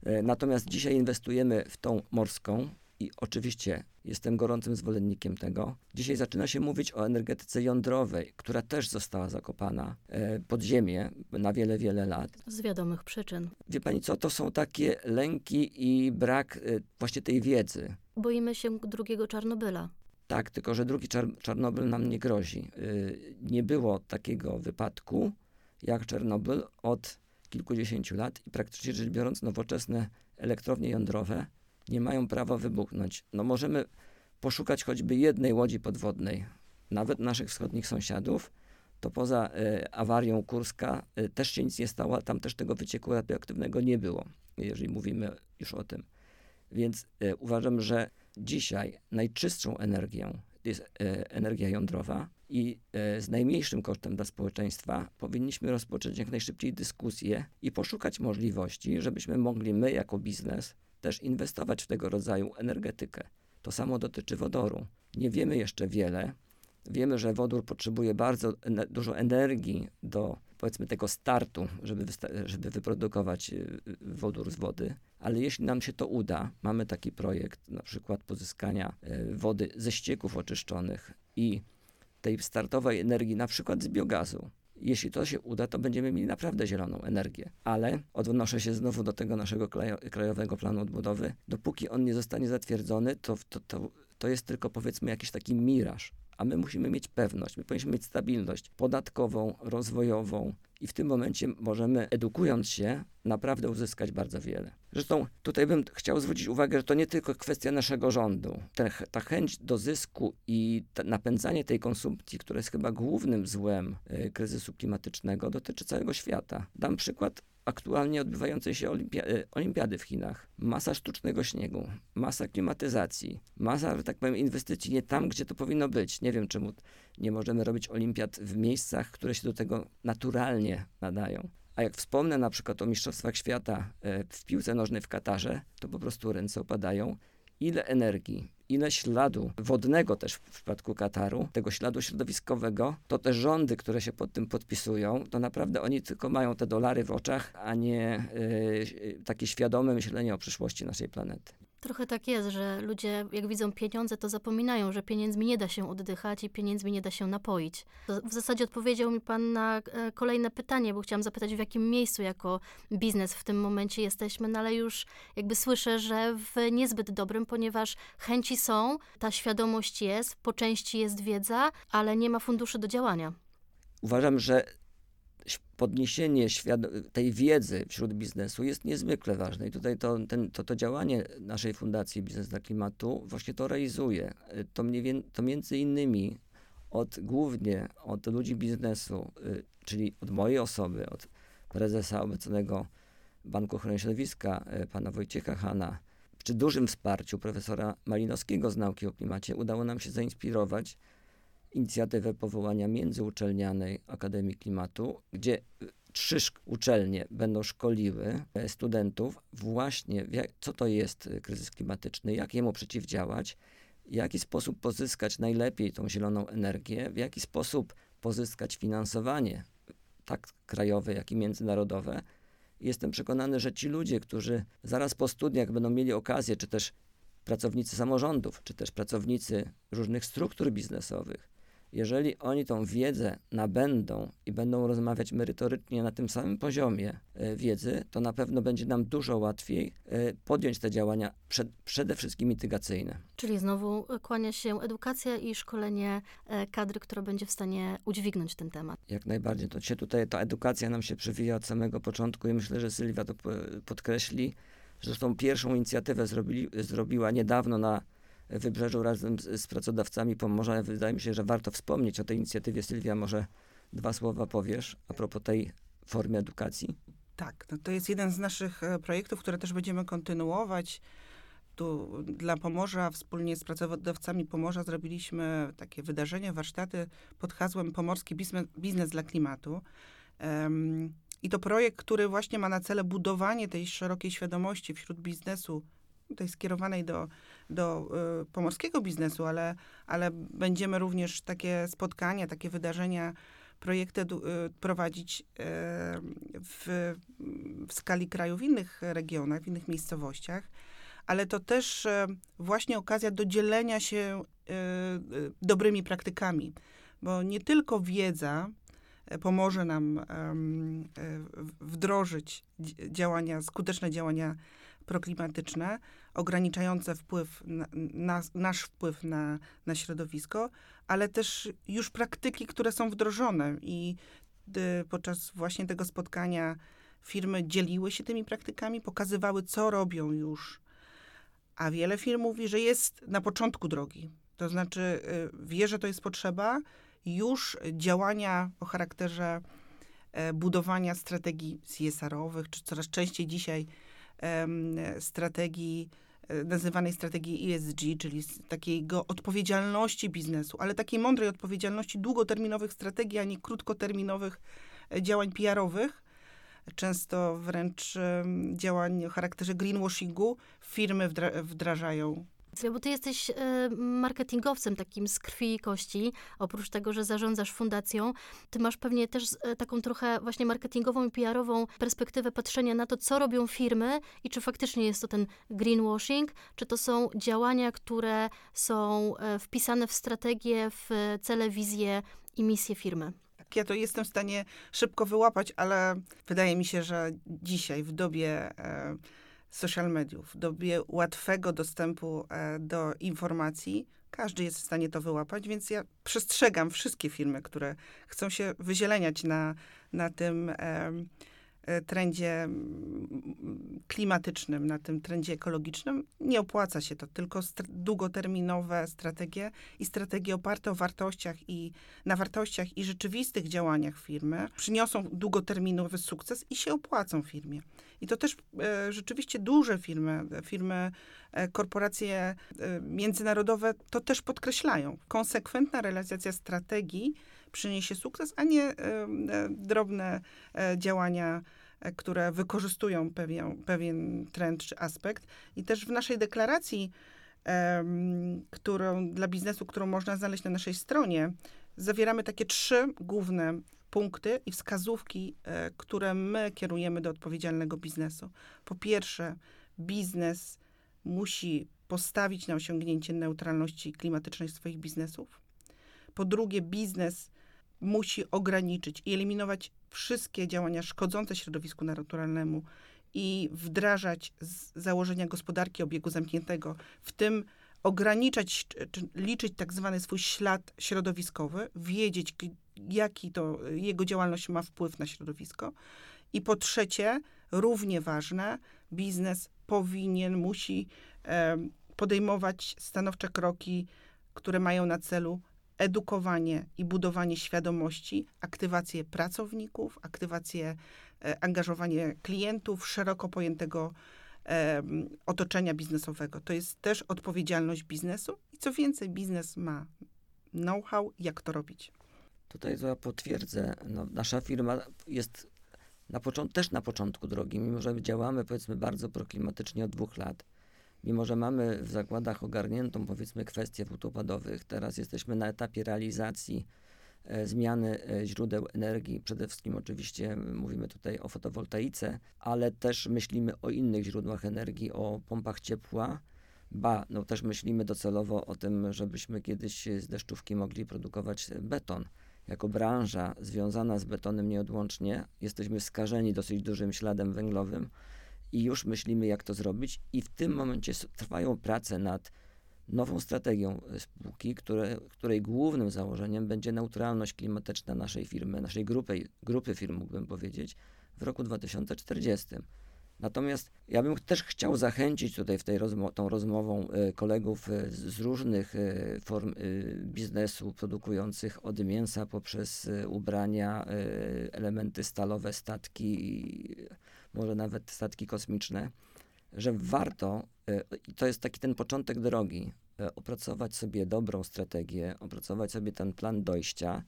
[SPEAKER 2] E, natomiast dzisiaj inwestujemy w tą morską i oczywiście jestem gorącym zwolennikiem tego. Dzisiaj zaczyna się mówić o energetyce jądrowej, która też została zakopana e, pod ziemię na wiele, wiele lat.
[SPEAKER 1] Z wiadomych przyczyn.
[SPEAKER 2] Wie pani co, to są takie lęki i brak e, właśnie tej wiedzy.
[SPEAKER 1] Boimy się drugiego Czarnobyla.
[SPEAKER 2] Tak, tylko że drugi Czar Czarnobyl nam nie grozi. Nie było takiego wypadku jak Czarnobyl od kilkudziesięciu lat i praktycznie rzecz biorąc nowoczesne elektrownie jądrowe nie mają prawa wybuchnąć. No możemy poszukać choćby jednej łodzi podwodnej, nawet naszych wschodnich sąsiadów, to poza e, awarią Kurska e, też się nic nie stało, tam też tego wycieku radioaktywnego nie było, jeżeli mówimy już o tym. Więc e, uważam, że dzisiaj najczystszą energią jest e, energia jądrowa i e, z najmniejszym kosztem dla społeczeństwa powinniśmy rozpocząć jak najszybciej dyskusję i poszukać możliwości, żebyśmy mogli my jako biznes też inwestować w tego rodzaju energetykę. To samo dotyczy wodoru. Nie wiemy jeszcze wiele. Wiemy, że wodór potrzebuje bardzo dużo energii do powiedzmy tego startu, żeby, żeby wyprodukować y, wodór z wody, ale jeśli nam się to uda, mamy taki projekt na przykład pozyskania y, wody ze ścieków oczyszczonych i tej startowej energii, na przykład z biogazu. Jeśli to się uda, to będziemy mieli naprawdę zieloną energię. Ale odnoszę się znowu do tego naszego krajowego planu odbudowy. Dopóki on nie zostanie zatwierdzony, to, to, to, to jest tylko powiedzmy jakiś taki miraż a my musimy mieć pewność, my powinniśmy mieć stabilność podatkową, rozwojową i w tym momencie możemy, edukując się, naprawdę uzyskać bardzo wiele. Zresztą tutaj bym chciał zwrócić uwagę, że to nie tylko kwestia naszego rządu. Ta, ta chęć do zysku i napędzanie tej konsumpcji, które jest chyba głównym złem y, kryzysu klimatycznego, dotyczy całego świata. Dam przykład aktualnie odbywającej się e, olimpiady w Chinach. Masa sztucznego śniegu, masa klimatyzacji, masa, że tak powiem, inwestycji nie tam, gdzie to powinno być. Nie wiem, czemu nie możemy robić olimpiad w miejscach, które się do tego naturalnie nadają. A jak wspomnę na przykład o Mistrzostwach Świata e, w piłce nożnej w Katarze, to po prostu ręce opadają. Ile energii, ile śladu wodnego też w przypadku Kataru, tego śladu środowiskowego, to te rządy, które się pod tym podpisują, to naprawdę oni tylko mają te dolary w oczach, a nie yy, takie świadome myślenie o przyszłości naszej planety.
[SPEAKER 1] Trochę tak jest, że ludzie jak widzą pieniądze, to zapominają, że pieniędzmi nie da się oddychać i pieniędzmi nie da się napoić. W zasadzie odpowiedział mi pan na e, kolejne pytanie, bo chciałam zapytać, w jakim miejscu jako biznes w tym momencie jesteśmy, no ale już jakby słyszę, że w niezbyt dobrym, ponieważ chęci są, ta świadomość jest, po części jest wiedza, ale nie ma funduszy do działania.
[SPEAKER 2] Uważam, że podniesienie tej wiedzy wśród biznesu jest niezwykle ważne. I tutaj to, ten, to, to działanie naszej Fundacji Biznes dla Klimatu właśnie to realizuje. To, mniej, to między innymi od, głównie od ludzi biznesu, y, czyli od mojej osoby, od prezesa obecnego Banku Ochrony Środowiska, y, pana Wojciecha Hana, przy dużym wsparciu profesora Malinowskiego z nauki o klimacie udało nam się zainspirować inicjatywę powołania międzyuczelnianej Akademii Klimatu, gdzie trzy uczelnie będą szkoliły e, studentów właśnie, co to jest e, kryzys klimatyczny, jak jemu przeciwdziałać, w jaki sposób pozyskać najlepiej tą zieloną energię, w jaki sposób pozyskać finansowanie, tak krajowe, jak i międzynarodowe. Jestem przekonany, że ci ludzie, którzy zaraz po studiach będą mieli okazję, czy też pracownicy samorządów, czy też pracownicy różnych struktur biznesowych, Jeżeli oni tą wiedzę nabędą i będą rozmawiać merytorycznie na tym samym poziomie e, wiedzy, to na pewno będzie nam dużo łatwiej e, podjąć te działania przed, przede wszystkim mitygacyjne.
[SPEAKER 1] Czyli znowu kłania się edukacja i szkolenie e, kadry, która będzie w stanie udźwignąć ten temat.
[SPEAKER 2] Jak najbardziej. To się tutaj ta edukacja nam się przewija od samego początku i myślę, że Sylwia to po- podkreśli. Zresztą pierwszą inicjatywę zrobili, zrobiła niedawno na Wybrzeżu razem z, z pracodawcami Pomorza. Wydaje mi się, że warto wspomnieć o tej inicjatywie. Sylwia, może dwa słowa powiesz a propos tej formy edukacji?
[SPEAKER 3] Tak, no to jest jeden z naszych e, projektów, które też będziemy kontynuować. Tu dla Pomorza, wspólnie z pracodawcami Pomorza zrobiliśmy takie wydarzenie, warsztaty pod hasłem Pomorski biznes, biznes dla klimatu. Em, I to projekt, który właśnie ma na celu budowanie tej szerokiej świadomości wśród biznesu, tej skierowanej do, do y, pomorskiego biznesu, ale, ale będziemy również takie spotkania, takie wydarzenia, projekty y, prowadzić y, w, w skali kraju, w innych regionach, w innych miejscowościach, ale to też właśnie okazja do dzielenia się dobrymi praktykami, bo nie tylko wiedza pomoże nam wdrożyć dzi- działania, skuteczne działania proklimatyczne, ograniczające wpływ na, na, nasz wpływ na, na środowisko, ale też już praktyki, które są wdrożone i y, podczas właśnie tego spotkania firmy dzieliły się tymi praktykami, pokazywały, co robią już. A wiele firm mówi, że jest na początku drogi. To znaczy, y, wie, że to jest potrzeba, już działania o charakterze e, budowania strategii CSR-owych, czy coraz częściej dzisiaj strategii, e, nazywanej strategii ESG, czyli takiego odpowiedzialności biznesu, ale takiej mądrej odpowiedzialności długoterminowych strategii, a nie krótkoterminowych e, działań PR-owych, często wręcz działań o charakterze greenwashingu, firmy wdra- wdrażają.
[SPEAKER 1] Bo ty jesteś e, marketingowcem takim z krwi i kości. Oprócz tego, że zarządzasz fundacją, ty masz pewnie też e, taką trochę właśnie marketingową i PR-ową perspektywę patrzenia na to, co robią firmy i czy faktycznie jest to ten greenwashing, czy to są działania, które są e, wpisane w strategię, w cele, wizję i misję firmy.
[SPEAKER 3] Tak, ja to jestem w stanie szybko wyłapać, ale wydaje mi się, że dzisiaj w dobie social mediów, dobie łatwego dostępu e, do informacji, każdy jest w stanie to wyłapać, więc ja przestrzegam wszystkie firmy, które chcą się wyzieleniać na, na tym trendzie mm, klimatycznym, na tym trendzie ekologicznym. Nie opłaca się to, tylko długoterminowe strategie i strategie oparte o wartościach i na wartościach i rzeczywistych działaniach firmy przyniosą długoterminowy sukces i się opłacą firmie. I to też e, rzeczywiście duże firmy, e, firmy, e, korporacje e, międzynarodowe to też podkreślają. Konsekwentna realizacja strategii przyniesie sukces, a nie e, e, drobne e, działania, e, które wykorzystują pewien, pewien trend czy aspekt. I też w naszej deklaracji, em, którą dla biznesu, którą można znaleźć na naszej stronie, zawieramy takie trzy główne punkty i wskazówki, e, które my kierujemy do odpowiedzialnego biznesu. Po pierwsze, biznes musi postawić na osiągnięcie neutralności klimatycznej swoich biznesów. Po drugie, biznes musi ograniczyć i eliminować wszystkie działania szkodzące środowisku naturalnemu i wdrażać założenia gospodarki obiegu zamkniętego, w tym ograniczać, czy, czy liczyć tak zwany swój ślad środowiskowy, wiedzieć, jaki to jego działalność ma wpływ na środowisko. I po trzecie, równie ważne, biznes powinien, musi podejmować stanowcze kroki, które mają na celu edukowanie i budowanie świadomości, aktywację pracowników, aktywację, e, angażowanie klientów, szeroko pojętego otoczenia biznesowego. To jest też odpowiedzialność biznesu i co więcej, biznes ma know-how, jak to robić.
[SPEAKER 2] Tutaj to ja potwierdzę. No, nasza firma jest na począ- też na początku drogi, mimo że działamy powiedzmy bardzo proklimatycznie od dwóch lat. Mimo, że mamy w zakładach ogarniętą powiedzmy kwestię wód opadowych, teraz jesteśmy na etapie realizacji e, zmiany e, źródeł energii. Przede wszystkim oczywiście mówimy tutaj o fotowoltaice, ale też myślimy o innych źródłach energii, o pompach ciepła. Ba, no też myślimy docelowo o tym, żebyśmy kiedyś z deszczówki mogli produkować beton. Jako branża związana z betonem nieodłącznie jesteśmy skażeni dosyć dużym śladem węglowym i już myślimy, jak to zrobić. I w tym momencie trwają prace nad nową strategią spółki, które, której głównym założeniem będzie neutralność klimatyczna naszej firmy, naszej grupy, grupy firm, mógłbym powiedzieć, w roku 2040. Natomiast ja bym też chciał zachęcić tutaj w tej rozmo tą rozmową y, kolegów y, z różnych form biznesu produkujących od mięsa poprzez ubrania, elementy stalowe, statki, może nawet statki kosmiczne, że warto, i to jest taki ten początek drogi, opracować sobie dobrą strategię, opracować sobie ten plan dojścia.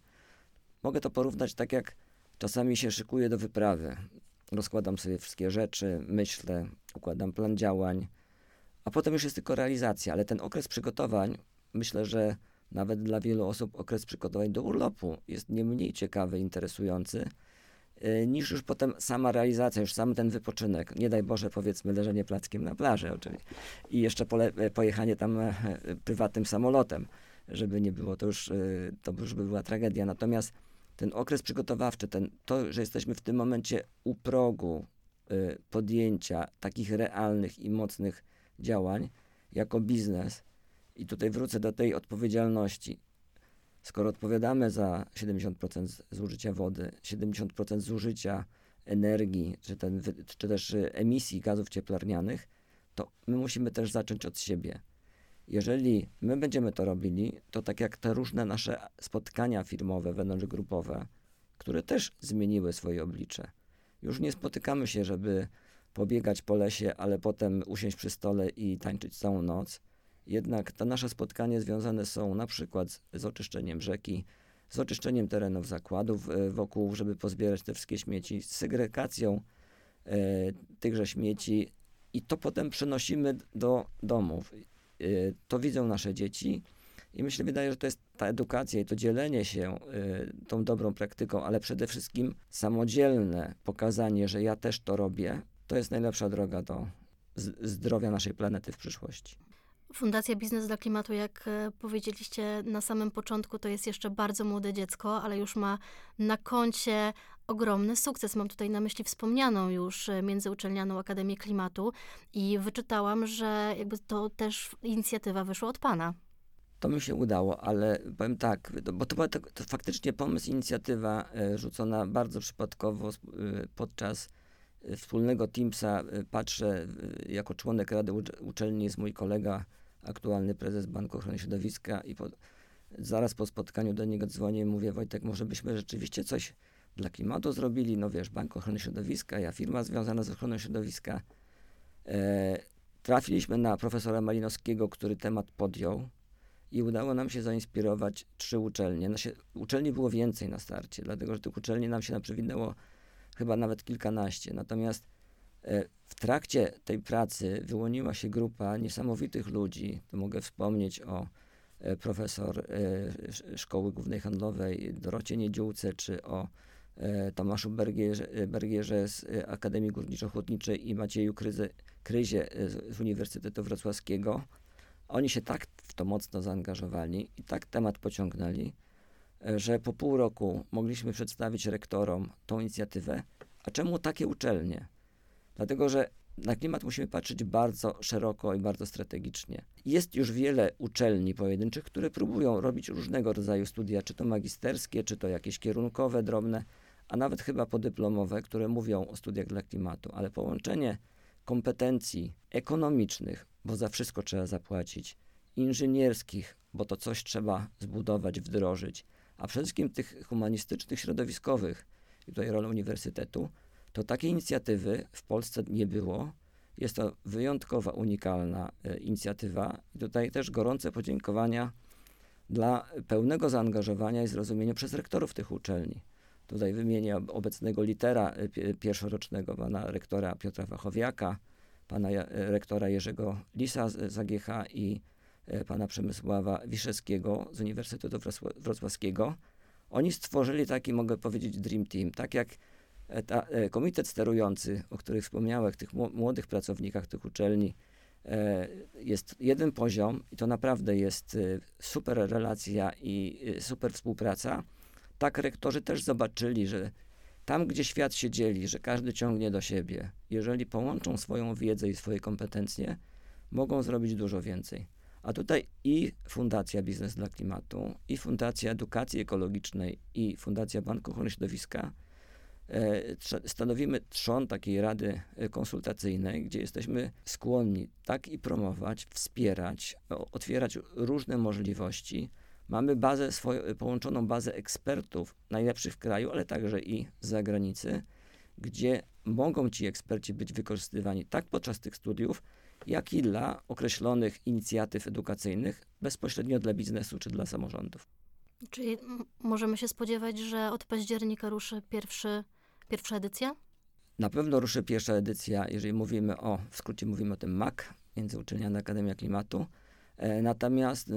[SPEAKER 2] Mogę to porównać tak jak czasami się szykuję do wyprawy rozkładam sobie wszystkie rzeczy, myślę, układam plan działań, a potem już jest tylko realizacja. Ale ten okres przygotowań, myślę, że nawet dla wielu osób okres przygotowań do urlopu jest nie mniej ciekawy, interesujący, e, niż już potem sama realizacja, już sam ten wypoczynek. Nie daj Boże, powiedzmy, leżenie plackiem na plaży oczywiście. I jeszcze pole, e, pojechanie tam e, prywatnym samolotem, żeby nie było, to już, to już by była tragedia. Natomiast ten okres przygotowawczy, ten, to, że jesteśmy w tym momencie u progu podjęcia takich realnych i mocnych działań jako biznes, i tutaj wrócę do tej odpowiedzialności. Skoro odpowiadamy za 70% zużycia wody, 70% zużycia energii, czy, ten, czy też emisji gazów cieplarnianych, to my musimy też zacząć od siebie. Jeżeli my będziemy to robili, to tak jak te różne nasze spotkania firmowe, wewnątrzgrupowe, które też zmieniły swoje oblicze. Już nie spotykamy się, żeby pobiegać po lesie, ale potem usiąść przy stole i tańczyć całą noc. Jednak te nasze spotkania związane są na przykład z, oczyszczeniem rzeki, z oczyszczeniem terenów zakładów e, wokół, żeby pozbierać te wszystkie śmieci, z segregacją e, tychże śmieci i to potem przenosimy do domów. Y, to widzą nasze dzieci. I myślę, wydaje, że to jest ta edukacja i to dzielenie się tą dobrą praktyką, ale przede wszystkim samodzielne pokazanie, że ja też to robię, to jest najlepsza droga do zdrowia naszej planety w przyszłości.
[SPEAKER 1] Fundacja Biznes dla Klimatu, jak e, powiedzieliście na samym początku, to jest jeszcze bardzo młode dziecko, ale już ma na koncie ogromny sukces. Mam tutaj na myśli wspomnianą już e, Międzyuczelnianą Akademię Klimatu i wyczytałam, że jakby to też inicjatywa wyszła od pana.
[SPEAKER 2] To mi się udało, ale powiem tak, bo to to, to faktycznie pomysł, inicjatywa e, rzucona bardzo przypadkowo podczas wspólnego Teamsa. Patrzę, jako członek Rady Uczelni jest mój kolega aktualny prezes Banku Ochrony Środowiska i po, zaraz po spotkaniu do niego dzwonię i mówię, Wojtek, może byśmy rzeczywiście coś dla klimatu zrobili, no wiesz, Bank Ochrony Środowiska, ja firma związana z ochroną środowiska. E, trafiliśmy na profesora Malinowskiego, który temat podjął i udało nam się zainspirować trzy uczelnie. Nasze, uczelni było więcej na starcie, dlatego że tych uczelni nam się naprzewinęło chyba nawet kilkanaście. Natomiast w trakcie tej pracy wyłoniła się grupa niesamowitych ludzi. To mogę wspomnieć o e, profesor e, Szkoły Głównej Handlowej Dorocie Niedziółce, czy o Tomaszu Bergierze, Bergierze z Akademii Górniczo-Hutniczej i Macieju Kryze, Kryzie z Uniwersytetu Wrocławskiego. Oni się tak w to mocno zaangażowali i tak temat pociągnęli, że po pół roku mogliśmy przedstawić rektorom tą inicjatywę. A czemu takie uczelnie? Dlatego, że na klimat musimy patrzeć bardzo szeroko i bardzo strategicznie. Jest już wiele uczelni pojedynczych, które próbują robić różnego rodzaju studia, czy to magisterskie, czy to jakieś kierunkowe, drobne, a nawet chyba podyplomowe, które mówią o studiach dla klimatu, ale połączenie kompetencji ekonomicznych, bo za wszystko trzeba zapłacić, inżynierskich, bo to coś trzeba zbudować, wdrożyć, a przede wszystkim tych humanistycznych, środowiskowych, i tutaj rola uniwersytetu, to takiej inicjatywy w Polsce nie było. Jest to wyjątkowa, unikalna e, inicjatywa i tutaj też gorące podziękowania dla pełnego zaangażowania i zrozumienia przez rektorów tych uczelni. Tutaj wymienię obecnego litera e, pierwszorocznego, pana rektora Piotra Wachowiaka, pana e, rektora Jerzego Lisa z AGH i pana Przemysława Wiszewskiego z Uniwersytetu Wrocławskiego. Oni stworzyli taki, mogę powiedzieć, dream team. Tak jak ta, e, komitet sterujący, o których wspomniałem, tych młodych pracownikach tych uczelni, e, jest jeden poziom i to naprawdę jest e, super relacja i super współpraca, tak rektorzy też zobaczyli, że tam, gdzie świat się dzieli, że każdy ciągnie do siebie, jeżeli połączą swoją wiedzę i swoje kompetencje, mogą zrobić dużo więcej. A tutaj i Fundacja Biznes dla Klimatu, i Fundacja Edukacji Ekologicznej, i Fundacja Banku Ochrony Środowiska stanowimy trzon takiej rady e, konsultacyjnej, gdzie jesteśmy skłonni tak i promować, wspierać, otwierać różne możliwości. Mamy bazę swoją, połączoną bazę ekspertów, najlepszych w kraju, ale także i z zagranicy, gdzie mogą ci eksperci być wykorzystywani tak podczas tych studiów, jak i dla określonych inicjatyw edukacyjnych, bezpośrednio dla biznesu czy dla samorządów.
[SPEAKER 1] Czyli możemy się spodziewać, że od października ruszy pierwszy, pierwsza edycja?
[SPEAKER 2] Na pewno ruszy pierwsza edycja, jeżeli mówimy o, w skrócie mówimy o tym MAK, Międzyuczelniana Akademia Klimatu. E, Natomiast e,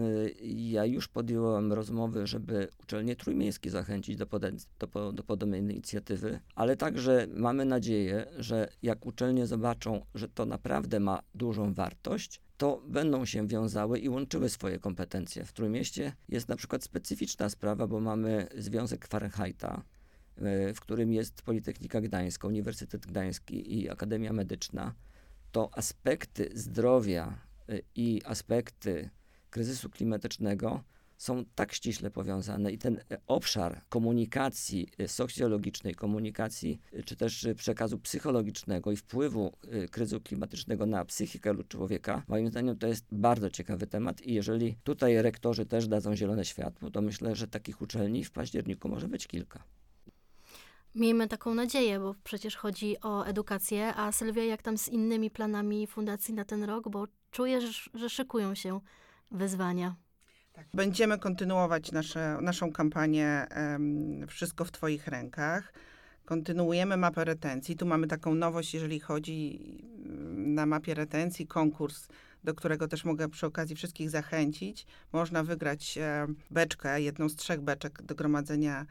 [SPEAKER 2] ja już podjąłem rozmowy, żeby uczelnie trójmiejskie zachęcić do, poden- do, do podobnej inicjatywy, ale także mamy nadzieję, że jak uczelnie zobaczą, że to naprawdę ma dużą wartość, to będą się wiązały i łączyły swoje kompetencje. W Trójmieście jest na przykład specyficzna sprawa, bo mamy Związek Fahrenheita, w którym jest Politechnika Gdańska, Uniwersytet Gdański i Akademia Medyczna, to aspekty zdrowia y, i aspekty kryzysu klimatycznego są tak ściśle powiązane i ten e, obszar komunikacji socjologicznej, komunikacji czy też przekazu psychologicznego i wpływu kryzysu klimatycznego na psychikę człowieka, moim zdaniem to jest bardzo ciekawy temat i jeżeli tutaj rektorzy też dadzą zielone światło, to myślę, że takich uczelni w październiku może być kilka.
[SPEAKER 1] Miejmy taką nadzieję, bo przecież chodzi o edukację. A Sylwia, jak tam z innymi planami fundacji na ten rok? Bo czuję, że, szykują się wyzwania.
[SPEAKER 3] Będziemy kontynuować nasze, naszą kampanię em, Wszystko w Twoich rękach. Kontynuujemy mapę retencji. Tu mamy taką nowość, jeżeli chodzi mm, na mapie retencji, konkurs, do którego też mogę przy okazji wszystkich zachęcić. Można wygrać beczkę, jedną z trzech beczek do gromadzenia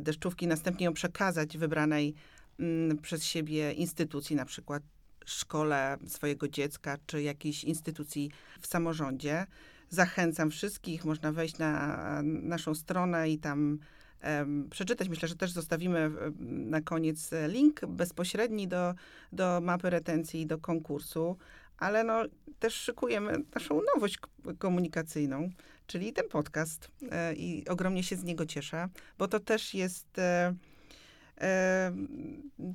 [SPEAKER 3] deszczówki, następnie ją przekazać wybranej mm, przez siebie instytucji, na przykład szkole swojego dziecka, czy jakiejś instytucji w samorządzie. Zachęcam wszystkich, można wejść na naszą stronę i tam przeczytać. Myślę, że też zostawimy na koniec e, link bezpośredni do, do mapy retencji i do konkursu, ale no, też szykujemy naszą nowość komunikacyjną, czyli ten podcast e, i ogromnie się z niego cieszę, bo to też jest e, e,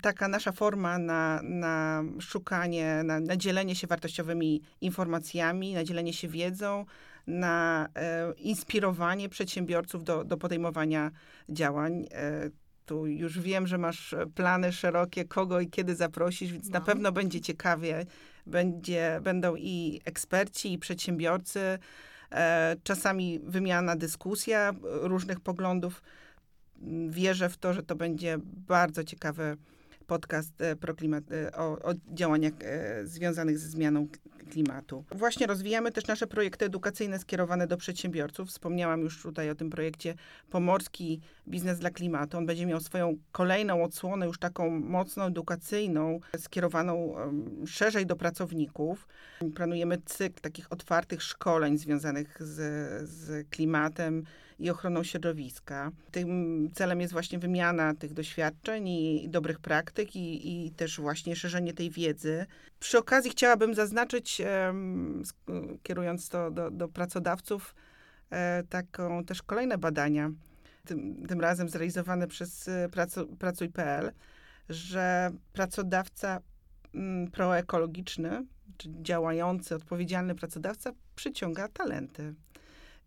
[SPEAKER 3] taka nasza forma na, na szukanie, na, na dzielenie się wartościowymi informacjami, na dzielenie się wiedzą, na inspirowanie przedsiębiorców do, do podejmowania działań. Tu już wiem, że masz plany szerokie, kogo i kiedy zaprosisz, więc na
[SPEAKER 1] No.
[SPEAKER 3] pewno będzie ciekawie. Będzie, będą i eksperci, i przedsiębiorcy, czasami wymiana, dyskusja e, różnych poglądów. Wierzę w to, że to będzie bardzo ciekawy podcast e, proklimat, e, o, o działaniach e, związanych ze zmianą klimatu. Właśnie rozwijamy też nasze projekty edukacyjne skierowane do przedsiębiorców. Wspomniałam już tutaj o tym projekcie Pomorski Biznes dla Klimatu. On będzie miał swoją kolejną odsłonę, już taką mocno edukacyjną, skierowaną szerzej do pracowników. Planujemy cykl takich otwartych szkoleń związanych z, z klimatem i ochroną środowiska. Tym celem jest właśnie wymiana tych doświadczeń i dobrych praktyk i, i też właśnie szerzenie tej wiedzy. Przy okazji chciałabym zaznaczyć, kierując to do, do pracodawców, e, taką też kolejne badania, tym, tym razem zrealizowane przez e, pracu, Pracuj.pl, że pracodawca mm, proekologiczny, czy działający, odpowiedzialny pracodawca przyciąga talenty.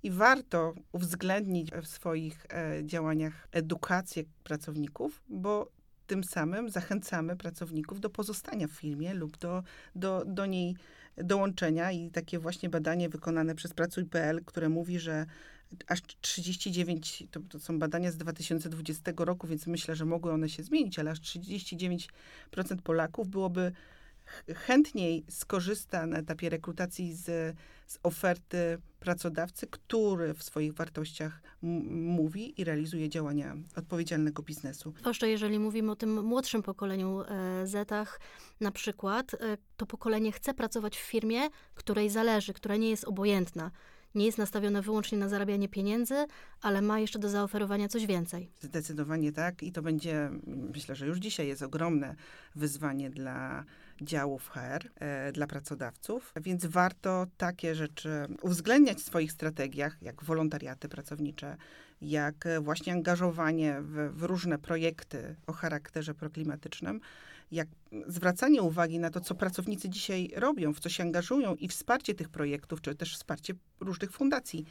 [SPEAKER 3] I warto uwzględnić w swoich e, działaniach edukację pracowników, bo tym samym zachęcamy pracowników do pozostania w firmie lub do, do, do niej dołączenia. I takie właśnie badanie wykonane przez Pracuj.pl, które mówi, że aż 39, to, to są badania z 2020 roku, więc myślę, że mogły one się zmienić, ale aż 39% Polaków byłoby chętniej skorzysta na etapie rekrutacji z, z oferty pracodawcy, który w swoich wartościach mówi i realizuje działania odpowiedzialnego biznesu.
[SPEAKER 1] Zwłaszcza jeżeli mówimy o tym młodszym pokoleniu e, Zetach, na przykład, e, to pokolenie chce pracować w firmie, której zależy, która nie jest obojętna nie jest nastawione wyłącznie na zarabianie pieniędzy, ale ma jeszcze do zaoferowania coś więcej.
[SPEAKER 3] Zdecydowanie tak i to będzie, myślę, że już dzisiaj jest ogromne wyzwanie dla działów HR, e, dla pracodawców, więc warto takie rzeczy uwzględniać w swoich strategiach, jak wolontariaty pracownicze, jak właśnie angażowanie w, w różne projekty o charakterze proklimatycznym, jak zwracanie uwagi na to, co pracownicy dzisiaj robią, w co się angażują i wsparcie tych projektów, czy też wsparcie różnych fundacji,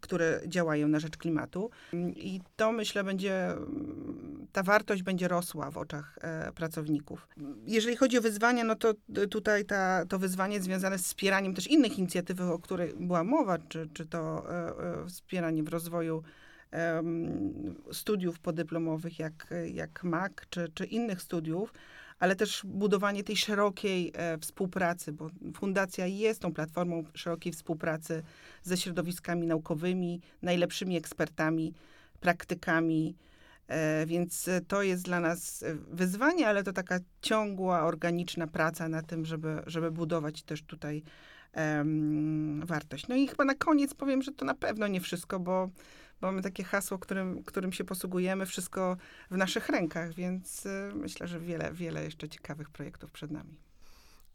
[SPEAKER 3] które działają na rzecz klimatu. I to myślę będzie, ta wartość będzie rosła w oczach e, pracowników. Jeżeli chodzi o wyzwania, no to tutaj ta, to wyzwanie związane z wspieraniem też innych inicjatyw, o których była mowa, czy, czy to e, e, wspieranie w rozwoju studiów podyplomowych jak, jak MAC, czy, czy innych studiów, ale też budowanie tej szerokiej e, współpracy, bo fundacja jest tą platformą szerokiej współpracy ze środowiskami naukowymi, najlepszymi ekspertami, praktykami. E, więc to jest dla nas wyzwanie, ale to taka ciągła, organiczna praca na tym, żeby, żeby budować też tutaj wartość. No i chyba na koniec powiem, że to na pewno nie wszystko, bo mamy takie hasło, którym, którym się posługujemy, wszystko w naszych rękach, więc y, myślę, że wiele, wiele jeszcze ciekawych projektów przed nami.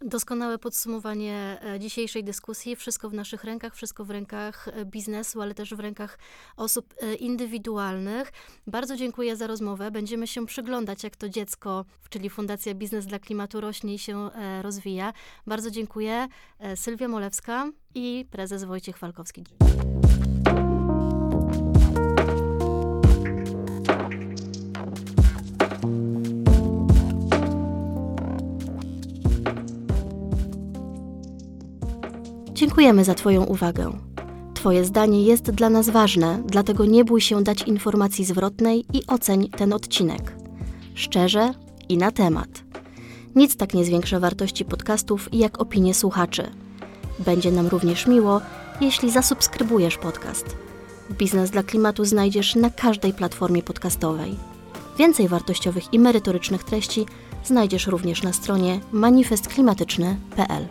[SPEAKER 1] Doskonałe podsumowanie e, dzisiejszej dyskusji. Wszystko w naszych rękach, wszystko w rękach e, biznesu, ale też w rękach osób e, indywidualnych. Bardzo dziękuję za rozmowę. Będziemy się przyglądać, jak to dziecko, czyli Fundacja Biznes dla Klimatu rośnie i się rozwija. Bardzo dziękuję. Sylwia Molewska i prezes Wojciech Falkowski. Dziękujemy za Twoją uwagę. Twoje zdanie jest dla nas ważne, dlatego nie bój się dać informacji zwrotnej i oceń ten odcinek. Szczerze i na temat. Nic tak nie zwiększa wartości podcastów jak opinie słuchaczy. Będzie nam również miło, jeśli zasubskrybujesz podcast. Biznes dla klimatu znajdziesz na każdej platformie podcastowej. Więcej wartościowych i merytorycznych treści znajdziesz również na stronie manifestklimatyczny.pl.